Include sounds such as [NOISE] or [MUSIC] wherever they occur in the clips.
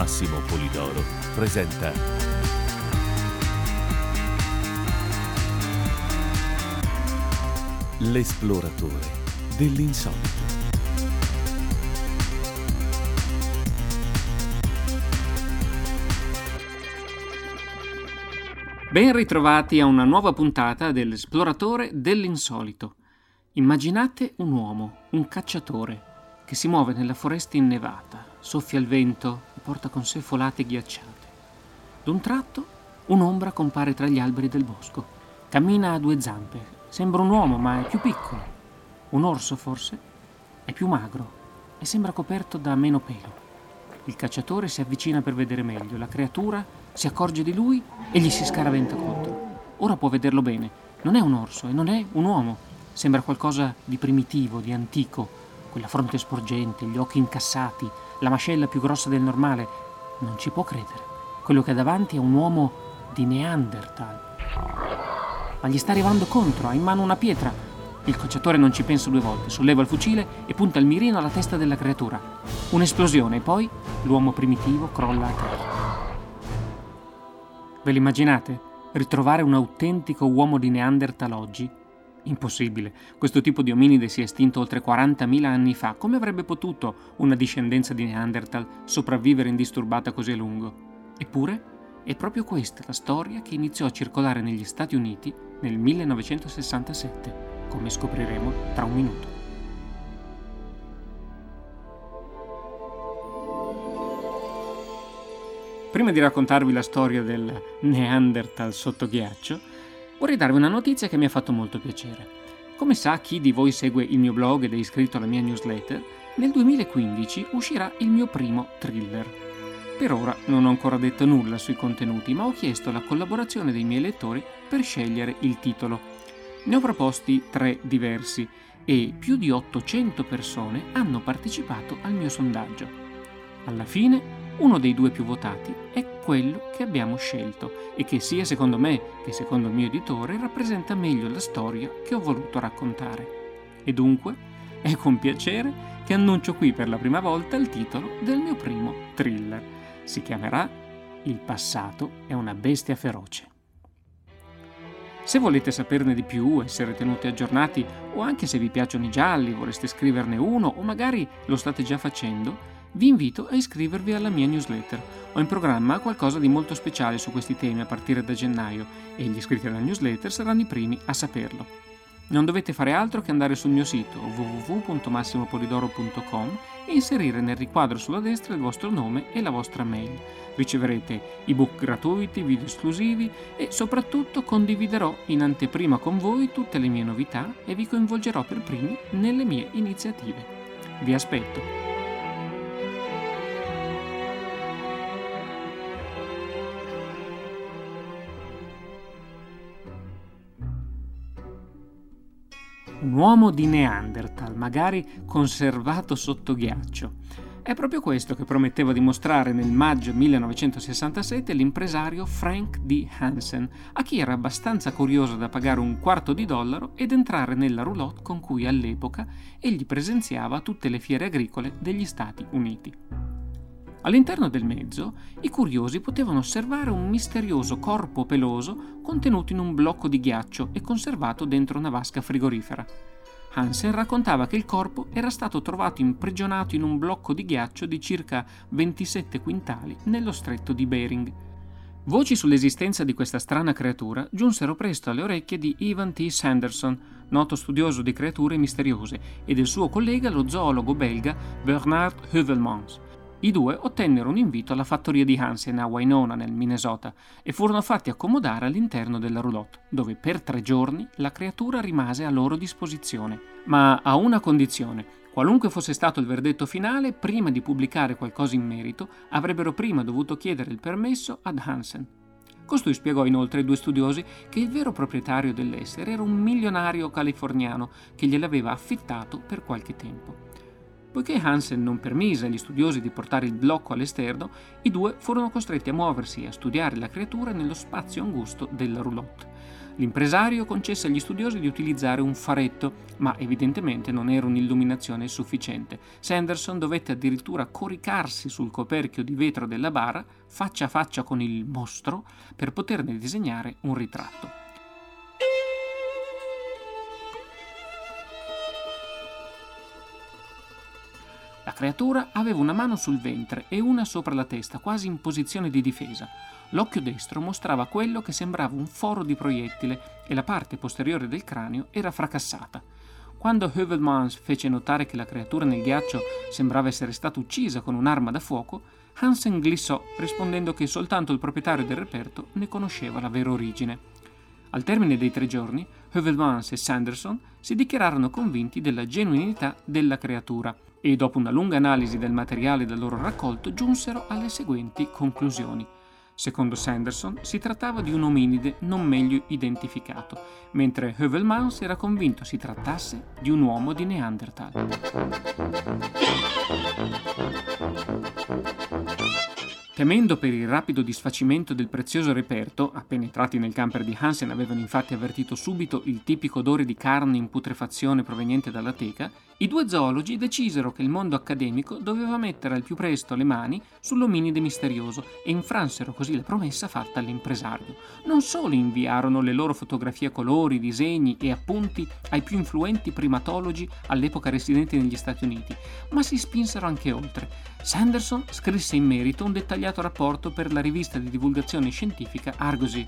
Massimo Polidoro presenta L'esploratore dell'insolito. Ben ritrovati a una nuova puntata dell'esploratore dell'insolito. Immaginate un uomo, un cacciatore, che si muove nella foresta innevata, soffia il vento porta con sé folate ghiacciate. D'un tratto un'ombra compare tra gli alberi del bosco. Cammina a due zampe. Sembra un uomo, ma è più piccolo. Un orso, forse? È più magro e sembra coperto da meno pelo. Il cacciatore si avvicina per vedere meglio. La creatura si accorge di lui e gli si scaraventa contro. Ora può vederlo bene. Non è un orso e non è un uomo. Sembra qualcosa di primitivo, di antico, quella fronte sporgente, gli occhi incassati, la mascella più grossa del normale. Non ci può credere. Quello che ha davanti è un uomo di Neanderthal. Ma gli sta arrivando contro, ha in mano una pietra. Il cacciatore non ci pensa due volte, solleva il fucile e punta il mirino alla testa della creatura. Un'esplosione e poi l'uomo primitivo crolla a terra. Ve l'immaginate? Ritrovare un autentico uomo di Neanderthal oggi Impossibile. Questo tipo di ominide si è estinto oltre 40.000 anni fa. Come avrebbe potuto una discendenza di Neanderthal sopravvivere indisturbata così a lungo? Eppure è proprio questa la storia che iniziò a circolare negli Stati Uniti nel 1967, come scopriremo tra un minuto. Prima di raccontarvi la storia del Neanderthal sotto ghiaccio, vorrei darvi una notizia che mi ha fatto molto piacere. Come sa chi di voi segue il mio blog ed è iscritto alla mia newsletter, nel 2015 uscirà il mio primo thriller. Per ora non ho ancora detto nulla sui contenuti, ma ho chiesto la collaborazione dei miei lettori per scegliere il titolo. Ne ho proposti tre diversi e più di 800 persone hanno partecipato al mio sondaggio. Alla fine uno dei due più votati è quello che abbiamo scelto e che sia secondo me che secondo il mio editore rappresenta meglio la storia che ho voluto raccontare. E dunque è con piacere che annuncio qui per la prima volta il titolo del mio primo thriller. Si chiamerà Il passato è una bestia feroce. Se volete saperne di più, essere tenuti aggiornati o anche se vi piacciono i gialli, vorreste scriverne uno o magari lo state già facendo, vi invito a iscrivervi alla mia newsletter. Ho in programma qualcosa di molto speciale su questi temi a partire da gennaio e gli iscritti alla newsletter saranno i primi a saperlo. Non dovete fare altro che andare sul mio sito www.massimopolidoro.com e inserire nel riquadro sulla destra il vostro nome e la vostra mail. Riceverete ebook gratuiti, video esclusivi e soprattutto condividerò in anteprima con voi tutte le mie novità e vi coinvolgerò per primi nelle mie iniziative. Vi aspetto! Un uomo di Neanderthal, magari conservato sotto ghiaccio. È proprio questo che prometteva di mostrare nel maggio 1967 l'impresario Frank D. Hansen, a chi era abbastanza curioso da pagare un quarto di dollaro ed entrare nella roulotte con cui all'epoca egli presenziava tutte le fiere agricole degli Stati Uniti. All'interno del mezzo i curiosi potevano osservare un misterioso corpo peloso contenuto in un blocco di ghiaccio e conservato dentro una vasca frigorifera. Hansen raccontava che il corpo era stato trovato imprigionato in un blocco di ghiaccio di circa 27 quintali nello stretto di Bering. Voci sull'esistenza di questa strana creatura giunsero presto alle orecchie di Ivan T. Sanderson, noto studioso di creature misteriose, e del suo collega lo zoologo belga Bernard Heuvelmans. I due ottennero un invito alla fattoria di Hansen a Winona, nel Minnesota, e furono fatti accomodare all'interno della roulotte, dove per tre giorni la creatura rimase a loro disposizione, ma a una condizione. Qualunque fosse stato il verdetto finale, prima di pubblicare qualcosa in merito, avrebbero prima dovuto chiedere il permesso ad Hansen. Costui spiegò inoltre ai due studiosi che il vero proprietario dell'essere era un milionario californiano che gliel'aveva affittato per qualche tempo. Poiché Hansen non permise agli studiosi di portare il blocco all'esterno, i due furono costretti a muoversi e a studiare la creatura nello spazio angusto della roulotte. L'impresario concesse agli studiosi di utilizzare un faretto, ma evidentemente non era un'illuminazione sufficiente. Sanderson dovette addirittura coricarsi sul coperchio di vetro della bara, faccia a faccia con il mostro, per poterne disegnare un ritratto. La creatura aveva una mano sul ventre e una sopra la testa, quasi in posizione di difesa. L'occhio destro mostrava quello che sembrava un foro di proiettile e la parte posteriore del cranio era fracassata. Quando Hövelmans fece notare che la creatura nel ghiaccio sembrava essere stata uccisa con un'arma da fuoco, Hansen glissò rispondendo che soltanto il proprietario del reperto ne conosceva la vera origine. Al termine dei tre giorni, Hövelmans e Sanderson si dichiararono convinti della genuinità della creatura e dopo una lunga analisi del materiale da loro raccolto giunsero alle seguenti conclusioni. Secondo Sanderson si trattava di un ominide non meglio identificato, mentre Hövelmans era convinto si trattasse di un uomo di Neanderthal. Temendo per il rapido disfacimento del prezioso reperto, appena entrati nel camper di Hansen avevano infatti avvertito subito il tipico odore di carne in putrefazione proveniente dalla teca, i due zoologi decisero che il mondo accademico doveva mettere al più presto le mani sull'ominide misterioso e infransero così la promessa fatta all'impresario. Non solo inviarono le loro fotografie a colori, disegni e appunti ai più influenti primatologi all'epoca residenti negli Stati Uniti, ma si spinsero anche oltre. Sanderson scrisse in merito un dettagliato rapporto per la rivista di divulgazione scientifica Argosy,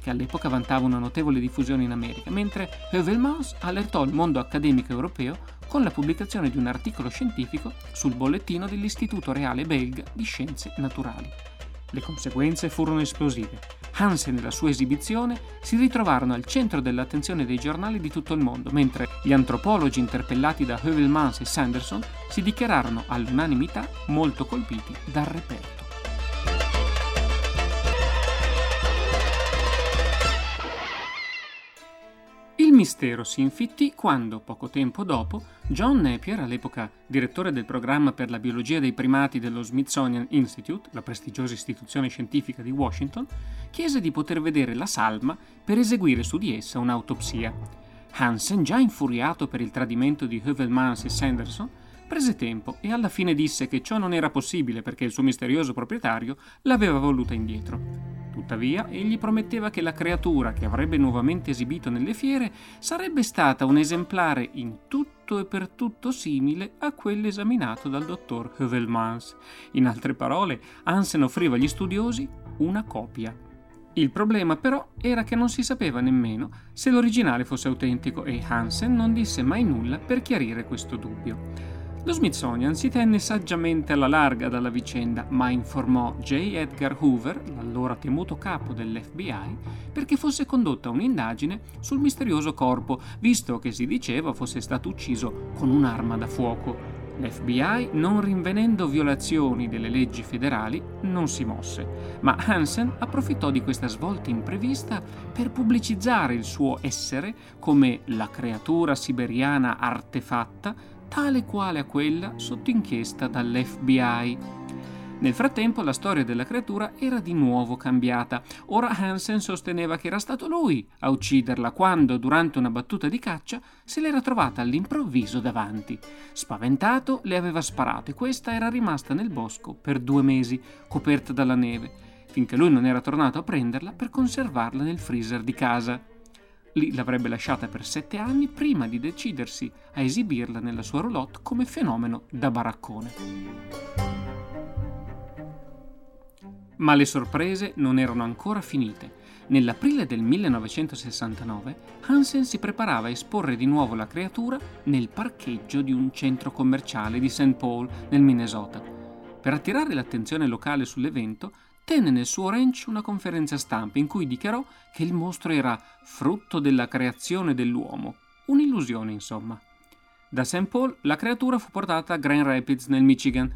che all'epoca vantava una notevole diffusione in America, mentre Heuvelmans allertò il mondo accademico europeo con la pubblicazione di un articolo scientifico sul bollettino dell'Istituto Reale Belga di Scienze Naturali. Le conseguenze furono esplosive. Hansen e la sua esibizione si ritrovarono al centro dell'attenzione dei giornali di tutto il mondo, mentre gli antropologi interpellati da Heuvelmans e Sanderson si dichiararono all'unanimità molto colpiti dal reperto. Mistero si infittì quando, poco tempo dopo, John Napier, all'epoca direttore del programma per la biologia dei primati dello Smithsonian Institute, la prestigiosa istituzione scientifica di Washington, chiese di poter vedere la salma per eseguire su di essa un'autopsia. Hansen, già infuriato per il tradimento di Hövelmans e Sanderson, prese tempo e alla fine disse che ciò non era possibile perché il suo misterioso proprietario l'aveva voluta indietro. Tuttavia, egli prometteva che la creatura che avrebbe nuovamente esibito nelle fiere sarebbe stata un esemplare in tutto e per tutto simile a quello esaminato dal dottor Hövelmans. In altre parole, Hansen offriva agli studiosi una copia. Il problema però era che non si sapeva nemmeno se l'originale fosse autentico e Hansen non disse mai nulla per chiarire questo dubbio. Lo Smithsonian si tenne saggiamente alla larga dalla vicenda, ma informò J. Edgar Hoover, l'allora temuto capo dell'FBI, perché fosse condotta un'indagine sul misterioso corpo, visto che si diceva fosse stato ucciso con un'arma da fuoco. L'FBI, non rinvenendo violazioni delle leggi federali, non si mosse, ma Hansen approfittò di questa svolta imprevista per pubblicizzare il suo essere come la creatura siberiana artefatta tale quale a quella sotto inchiesta dall'FBI. Nel frattempo la storia della creatura era di nuovo cambiata. Ora Hansen sosteneva che era stato lui a ucciderla quando, durante una battuta di caccia, se l'era trovata all'improvviso davanti. Spaventato, le aveva sparato e questa era rimasta nel bosco per due mesi, coperta dalla neve, finché lui non era tornato a prenderla per conservarla nel freezer di casa. Lì l'avrebbe lasciata per sette anni prima di decidersi a esibirla nella sua roulotte come fenomeno da baraccone. Ma le sorprese non erano ancora finite. Nell'aprile del 1969 Hansen si preparava a esporre di nuovo la creatura nel parcheggio di un centro commerciale di St. Paul, nel Minnesota. Per attirare l'attenzione locale sull'evento, tenne nel suo ranch una conferenza stampa in cui dichiarò che il mostro era frutto della creazione dell'uomo, un'illusione insomma. Da St. Paul la creatura fu portata a Grand Rapids nel Michigan,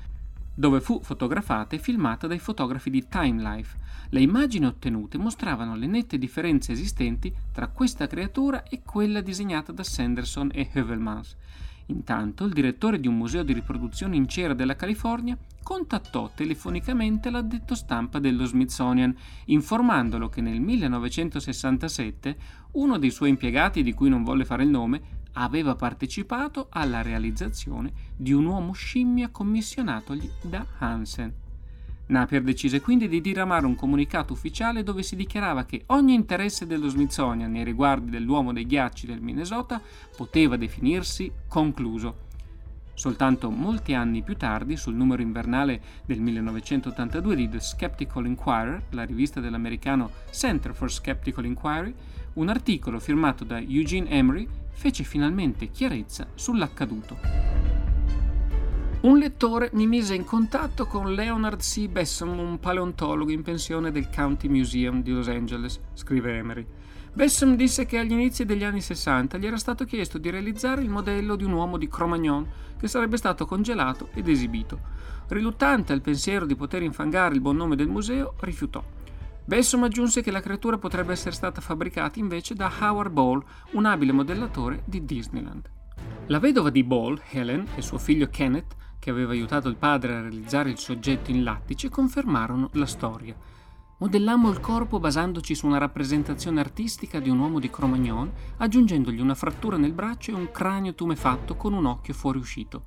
dove fu fotografata e filmata dai fotografi di Time Life. Le immagini ottenute mostravano le nette differenze esistenti tra questa creatura e quella disegnata da Sanderson e Hövelmans. Intanto il direttore di un museo di riproduzione in cera della California contattò telefonicamente l'addetto stampa dello Smithsonian, informandolo che nel 1967 uno dei suoi impiegati, di cui non volle fare il nome, aveva partecipato alla realizzazione di un uomo scimmia commissionatogli da Hansen. Napier decise quindi di diramare un comunicato ufficiale dove si dichiarava che ogni interesse dello Smithsonian nei riguardi dell'uomo dei ghiacci del Minnesota poteva definirsi concluso. Soltanto molti anni più tardi, sul numero invernale del 1982 di The Skeptical Inquirer, la rivista dell'americano Center for Skeptical Inquiry, un articolo firmato da Eugene Emery fece finalmente chiarezza sull'accaduto. Un lettore mi mise in contatto con Leonard C. Besson, un paleontologo in pensione del County Museum di Los Angeles, scrive Emery. Besson disse che agli inizi degli anni 60 gli era stato chiesto di realizzare il modello di un uomo di Cro-Magnon che sarebbe stato congelato ed esibito. Riluttante al pensiero di poter infangare il buon nome del museo, rifiutò. Besson aggiunse che la creatura potrebbe essere stata fabbricata invece da Howard Ball, un abile modellatore di Disneyland. La vedova di Ball, Helen, e suo figlio Kenneth che aveva aiutato il padre a realizzare il soggetto in lattice, confermarono la storia. Modellammo il corpo basandoci su una rappresentazione artistica di un uomo di Cro-Magnon, aggiungendogli una frattura nel braccio e un cranio tumefatto con un occhio fuoriuscito.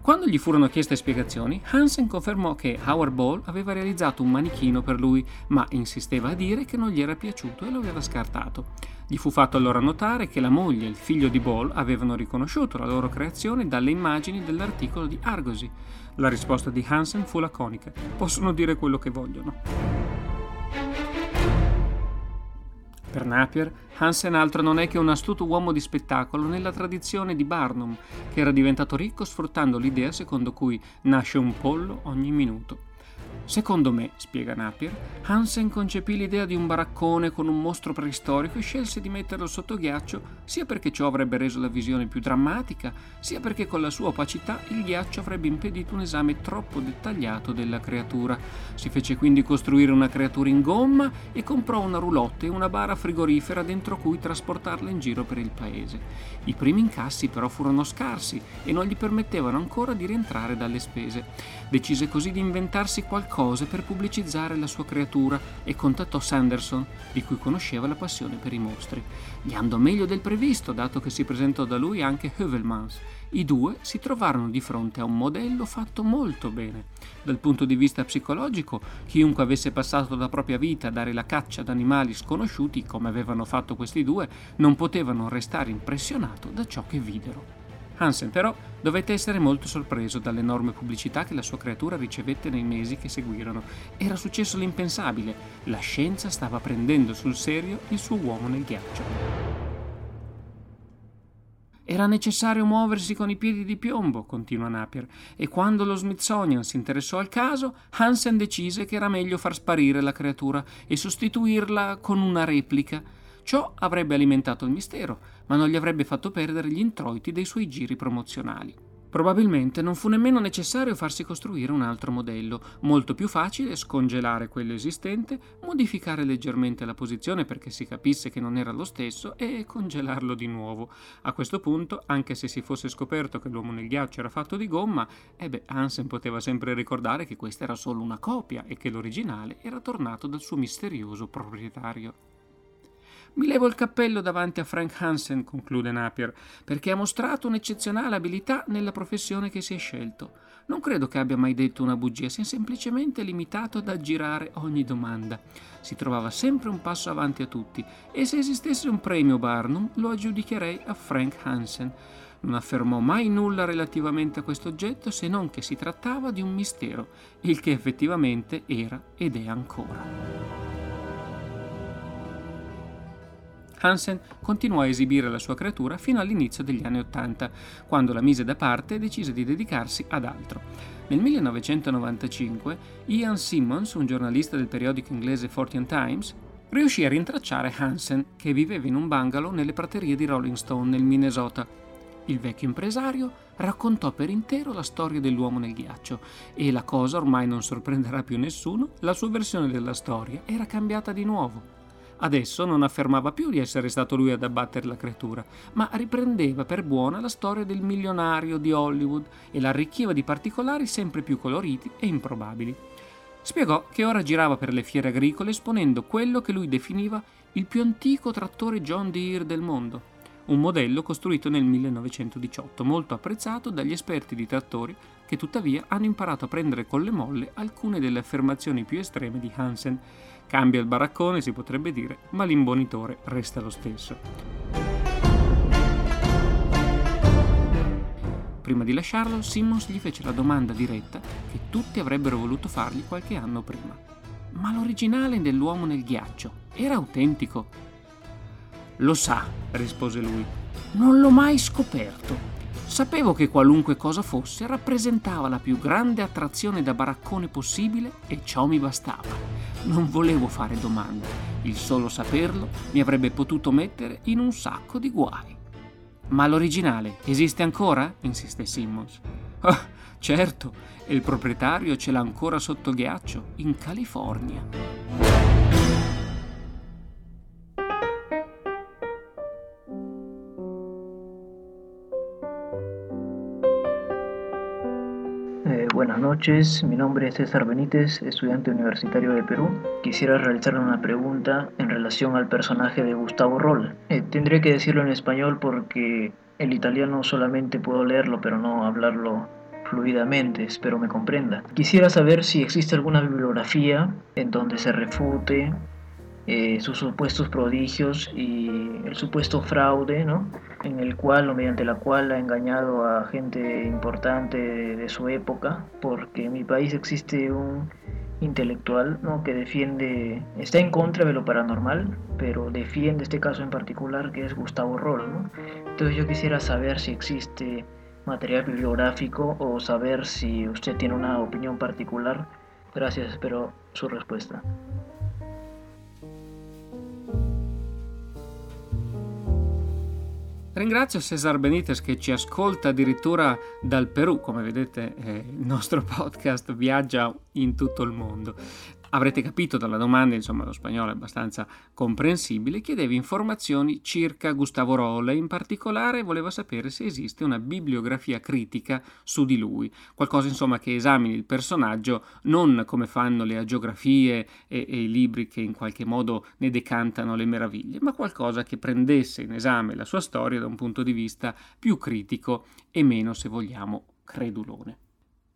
Quando gli furono chieste spiegazioni, Hansen confermò che Howard Ball aveva realizzato un manichino per lui, ma insisteva a dire che non gli era piaciuto e lo aveva scartato. Gli fu fatto allora notare che la moglie e il figlio di Ball avevano riconosciuto la loro creazione dalle immagini dell'articolo di Argosy. La risposta di Hansen fu laconica: possono dire quello che vogliono. Per Napier, Hansen altro non è che un astuto uomo di spettacolo nella tradizione di Barnum, che era diventato ricco sfruttando l'idea secondo cui nasce un pollo ogni minuto. Secondo me, spiega Napier, Hansen concepì l'idea di un baraccone con un mostro preistorico e scelse di metterlo sotto ghiaccio sia perché ciò avrebbe reso la visione più drammatica, sia perché con la sua opacità il ghiaccio avrebbe impedito un esame troppo dettagliato della creatura. Si fece quindi costruire una creatura in gomma e comprò una roulotte e una bara frigorifera dentro cui trasportarla in giro per il paese. I primi incassi però furono scarsi e non gli permettevano ancora di rientrare dalle spese. Decise così di inventarsi qualcosa cose per pubblicizzare la sua creatura e contattò Sanderson, di cui conosceva la passione per i mostri. Gli andò meglio del previsto, dato che si presentò da lui anche Hövelmans. I due si trovarono di fronte a un modello fatto molto bene. Dal punto di vista psicologico, chiunque avesse passato la propria vita a dare la caccia ad animali sconosciuti, come avevano fatto questi due, non potevano restare impressionato da ciò che videro. Hansen però dovette essere molto sorpreso dall'enorme pubblicità che la sua creatura ricevette nei mesi che seguirono. Era successo l'impensabile, la scienza stava prendendo sul serio il suo uomo nel ghiaccio. Era necessario muoversi con i piedi di piombo, continua Napier, e quando lo Smithsonian si interessò al caso, Hansen decise che era meglio far sparire la creatura e sostituirla con una replica Ciò avrebbe alimentato il mistero, ma non gli avrebbe fatto perdere gli introiti dei suoi giri promozionali. Probabilmente non fu nemmeno necessario farsi costruire un altro modello, molto più facile scongelare quello esistente, modificare leggermente la posizione perché si capisse che non era lo stesso e congelarlo di nuovo. A questo punto, anche se si fosse scoperto che l'uomo nel ghiaccio era fatto di gomma, eh beh, Hansen poteva sempre ricordare che questa era solo una copia e che l'originale era tornato dal suo misterioso proprietario. Mi levo il cappello davanti a Frank Hansen, conclude Napier, perché ha mostrato un'eccezionale abilità nella professione che si è scelto. Non credo che abbia mai detto una bugia, si è semplicemente limitato ad aggirare ogni domanda. Si trovava sempre un passo avanti a tutti e se esistesse un premio Barnum lo aggiudicherei a Frank Hansen. Non affermò mai nulla relativamente a questo oggetto se non che si trattava di un mistero, il che effettivamente era ed è ancora. Hansen continuò a esibire la sua creatura fino all'inizio degli anni Ottanta, quando la mise da parte e decise di dedicarsi ad altro. Nel 1995 Ian Simmons, un giornalista del periodico inglese Fortean Times, riuscì a rintracciare Hansen, che viveva in un bungalow nelle praterie di Rolling Stone nel Minnesota. Il vecchio impresario raccontò per intero la storia dell'uomo nel ghiaccio e la cosa ormai non sorprenderà più nessuno, la sua versione della storia era cambiata di nuovo. Adesso non affermava più di essere stato lui ad abbattere la creatura, ma riprendeva per buona la storia del milionario di Hollywood e l'arricchiva di particolari sempre più coloriti e improbabili. Spiegò che ora girava per le fiere agricole esponendo quello che lui definiva il più antico trattore John Deere del mondo, un modello costruito nel 1918, molto apprezzato dagli esperti di trattori che tuttavia hanno imparato a prendere con le molle alcune delle affermazioni più estreme di Hansen. Cambia il baraccone, si potrebbe dire, ma l'imbonitore resta lo stesso. Prima di lasciarlo, Simmons gli fece la domanda diretta che tutti avrebbero voluto fargli qualche anno prima. Ma l'originale dell'uomo nel ghiaccio era autentico? Lo sa, rispose lui. Non l'ho mai scoperto. Sapevo che qualunque cosa fosse rappresentava la più grande attrazione da baraccone possibile e ciò mi bastava. Non volevo fare domande. Il solo saperlo mi avrebbe potuto mettere in un sacco di guai. Ma l'originale esiste ancora? insiste Simmons. Oh, certo, e il proprietario ce l'ha ancora sotto ghiaccio, in California. Buenas noches, mi nombre es César Benítez, estudiante universitario de Perú. Quisiera realizarle una pregunta en relación al personaje de Gustavo Roll. Eh, tendré que decirlo en español porque el italiano solamente puedo leerlo pero no hablarlo fluidamente, espero me comprenda. Quisiera saber si existe alguna bibliografía en donde se refute eh, sus supuestos prodigios y el supuesto fraude, ¿no? en el cual o mediante la cual ha engañado a gente importante de, su época, porque en mi país existe un intelectual ¿no? que defiende, está en contra de lo paranormal, pero defiende este caso en particular que es Gustavo Roll. ¿no? Entonces yo quisiera saber si existe material bibliográfico o saber si usted tiene una opinión particular. Gracias, espero su respuesta. Ringrazio Cesar Benitez che ci ascolta addirittura dal Perù, come vedete eh, il nostro [LAUGHS] podcast viaggia in tutto il mondo avrete capito dalla domanda, insomma lo spagnolo è abbastanza comprensibile, chiedevi informazioni circa Gustavo Rolla in particolare voleva sapere se esiste una bibliografia critica su di lui, qualcosa insomma che esamini il personaggio non come fanno le agiografie e, e i libri che in qualche modo ne decantano le meraviglie, ma qualcosa che prendesse in esame la sua storia da un punto di vista più critico e meno, se vogliamo, credulone.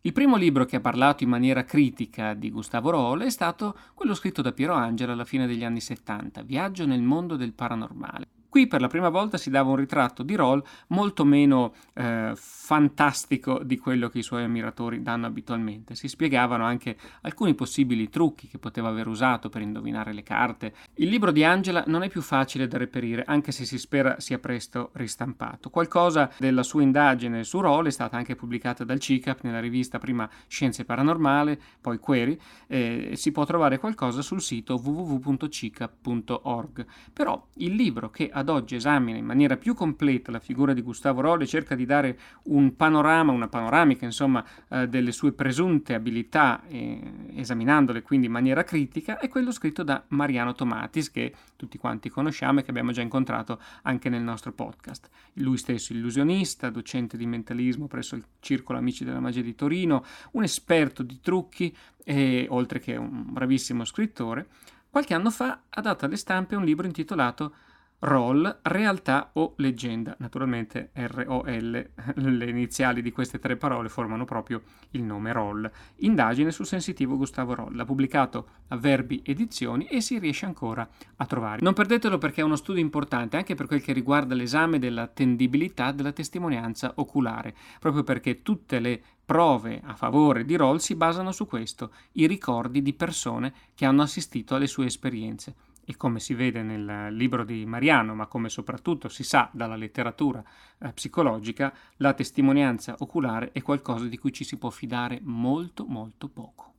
Il primo libro che ha parlato in maniera critica di Gustavo Rolle è stato quello scritto da Piero Angela alla fine degli anni 70, Viaggio nel mondo del paranormale. Qui per la prima volta si dava un ritratto di Roll molto meno eh, fantastico di quello che i suoi ammiratori danno abitualmente. Si spiegavano anche alcuni possibili trucchi che poteva aver usato per indovinare le carte. Il libro di Angela non è più facile da reperire, anche se si spera sia presto ristampato. Qualcosa della sua indagine su Roll è stata anche pubblicata dal CICAP nella rivista prima Scienze Paranormale, poi Query. Eh, si può trovare qualcosa sul sito www.cicap.org. Però il libro che ad oggi esamina in maniera più completa la figura di Gustavo Rolle, cerca di dare un panorama, una panoramica insomma eh, delle sue presunte abilità, eh, esaminandole quindi in maniera critica, è quello scritto da Mariano Tomatis che tutti quanti conosciamo e che abbiamo già incontrato anche nel nostro podcast. Lui stesso illusionista, docente di mentalismo presso il Circolo Amici della Magia di Torino, un esperto di trucchi e oltre che un bravissimo scrittore, qualche anno fa ha dato alle stampe un libro intitolato Roll, realtà o leggenda. Naturalmente R-O-L, [LAUGHS] le iniziali di queste tre parole formano proprio il nome Roll. Indagine sul sensitivo Gustavo Roll. Ha pubblicato a Verbi Edizioni e si riesce ancora a trovare. Non perdetelo perché è uno studio importante anche per quel che riguarda l'esame dell'attendibilità della testimonianza oculare, proprio perché tutte le prove a favore di Roll si basano su questo, i ricordi di persone che hanno assistito alle sue esperienze e come si vede nel libro di Mariano, ma come soprattutto si sa dalla letteratura eh, psicologica, la testimonianza oculare è qualcosa di cui ci si può fidare molto molto poco.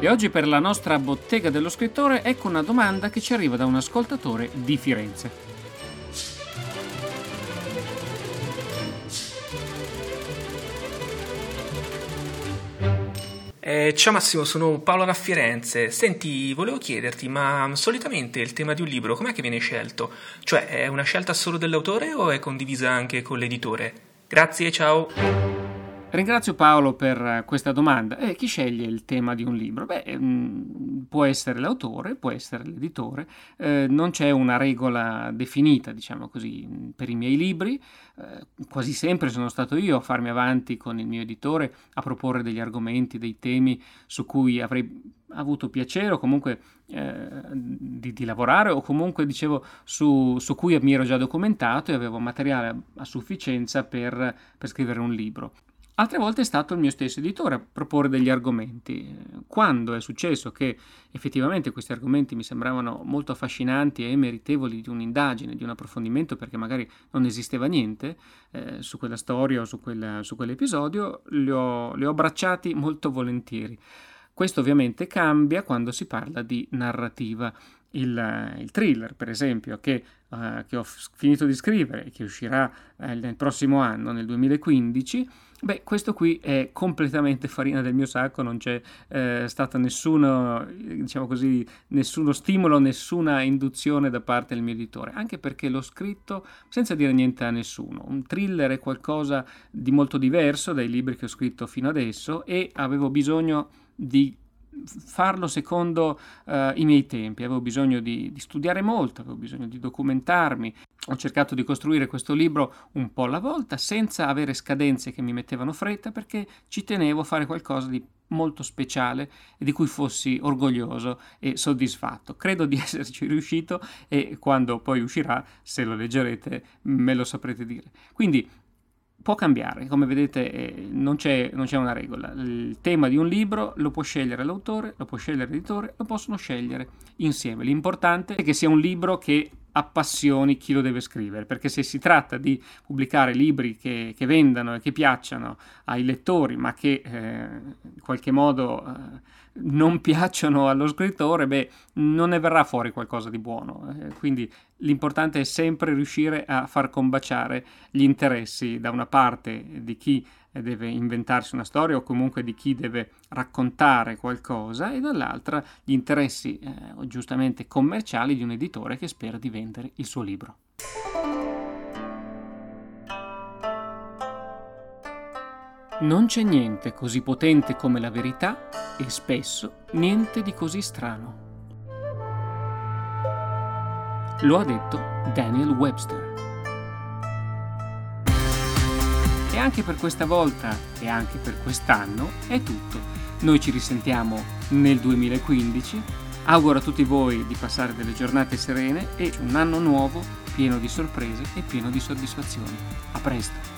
E oggi per la nostra bottega dello scrittore ecco una domanda che ci arriva da un ascoltatore di Firenze. Eh, ciao Massimo, sono Paolo da Firenze. Senti, volevo chiederti, ma solitamente il tema di un libro com'è che viene scelto? Cioè, è una scelta solo dell'autore o è condivisa anche con l'editore? Grazie, ciao. Ringrazio Paolo per questa domanda. Eh, chi sceglie il tema di un libro? Beh, mh, può essere l'autore, può essere l'editore, eh, non c'è una regola definita, diciamo così, per i miei libri. Eh, quasi sempre sono stato io a farmi avanti con il mio editore a proporre degli argomenti, dei temi su cui avrei avuto piacere o comunque eh, di, di, lavorare o comunque dicevo su, su, cui mi ero già documentato e avevo materiale a sufficienza per, per scrivere un libro. Altre volte è stato il mio stesso editore a proporre degli argomenti. Quando è successo che effettivamente questi argomenti mi sembravano molto affascinanti e meritevoli di un'indagine, di un approfondimento, perché magari non esisteva niente eh, su quella storia o su, quella, su quell'episodio, li ho, li ho abbracciati molto volentieri. Questo ovviamente cambia quando si parla di narrativa. Il, il, thriller, per esempio, che, uh, che, ho finito di scrivere e che uscirà uh, nel prossimo anno, nel 2015, beh, questo qui è completamente farina del mio sacco, non c'è eh, stato nessuno, diciamo così, nessuno stimolo, nessuna induzione da parte del mio editore, anche perché l'ho scritto senza dire niente a nessuno. Un thriller è qualcosa di molto diverso dai libri che ho scritto fino adesso e avevo bisogno di farlo secondo uh, i miei tempi, avevo bisogno di, di, studiare molto, avevo bisogno di documentarmi, ho cercato di costruire questo libro un po' alla volta senza avere scadenze che mi mettevano fretta perché ci tenevo a fare qualcosa di molto speciale e di cui fossi orgoglioso e soddisfatto. Credo di [LAUGHS] esserci riuscito e quando poi uscirà, se lo leggerete, me lo saprete dire. Quindi può cambiare, come vedete eh, non, c'è, non, c'è, una regola. Il tema di un libro lo può scegliere l'autore, lo può scegliere l'editore, lo possono scegliere insieme. L'importante è che sia un libro che appassioni chi lo deve scrivere, perché se si tratta di pubblicare libri che, che vendano e che piacciono ai lettori, ma che eh, in qualche modo eh, non piacciono allo scrittore, beh, non ne verrà fuori qualcosa di buono. Eh, quindi l'importante è sempre riuscire a far combaciare gli interessi da una parte di chi deve inventarsi una storia o comunque di chi deve raccontare qualcosa e dall'altra gli interessi eh, giustamente commerciali di un editore che spera di vendere il suo libro. Non c'è niente così potente come la verità e spesso niente di così strano. Lo ha detto Daniel Webster. E anche per questa volta e anche per quest'anno è tutto. Noi ci risentiamo nel 2015. Auguro a tutti voi di passare delle giornate serene e un anno nuovo pieno di sorprese e pieno di soddisfazioni. A presto!